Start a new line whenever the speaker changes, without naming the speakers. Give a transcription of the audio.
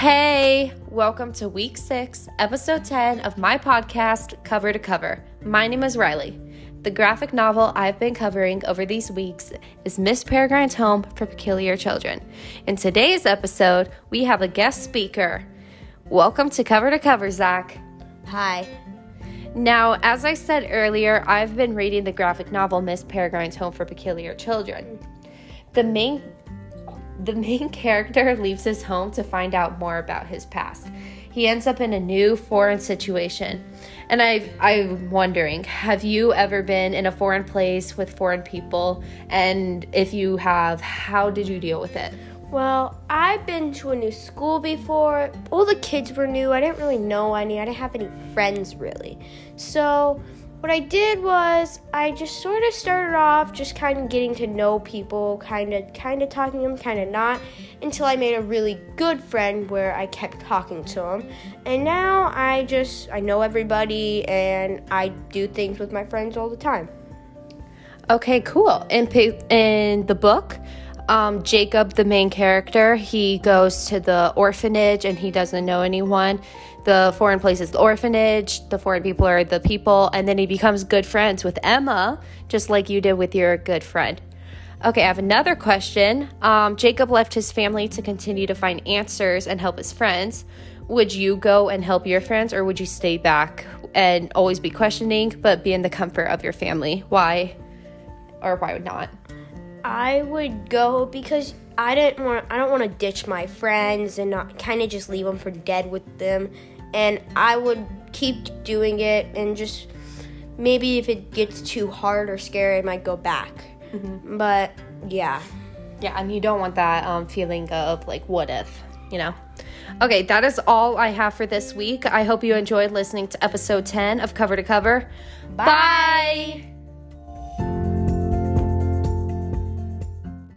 Hey, welcome to week six, episode 10 of my podcast, Cover to Cover. My name is Riley. The graphic novel I've been covering over these weeks is Miss Peregrine's Home for Peculiar Children. In today's episode, we have a guest speaker. Welcome to Cover to Cover, Zach.
Hi.
Now, as I said earlier, I've been reading the graphic novel Miss Peregrine's Home for Peculiar Children. The main the main character leaves his home to find out more about his past. He ends up in a new foreign situation. And I I'm wondering, have you ever been in a foreign place with foreign people? And if you have, how did you deal with it?
Well, I've been to a new school before. All the kids were new. I didn't really know any. I didn't have any friends really. So, what I did was I just sort of started off just kind of getting to know people, kind of kind of talking to them, kind of not, until I made a really good friend where I kept talking to them. And now I just I know everybody and I do things with my friends all the time.
Okay, cool. And in the book, um, Jacob, the main character, he goes to the orphanage and he doesn't know anyone. The foreign place is the orphanage, the foreign people are the people, and then he becomes good friends with Emma, just like you did with your good friend. Okay, I have another question. Um, Jacob left his family to continue to find answers and help his friends. Would you go and help your friends, or would you stay back and always be questioning, but be in the comfort of your family? Why or why would not?
I would go because I didn't want I don't want to ditch my friends and not kind of just leave them for dead with them and I would keep doing it and just maybe if it gets too hard or scary I might go back. Mm-hmm. But yeah.
Yeah, and you don't want that um, feeling of like what if, you know. Okay, that is all I have for this week. I hope you enjoyed listening to episode 10 of Cover to Cover. Bye. Bye.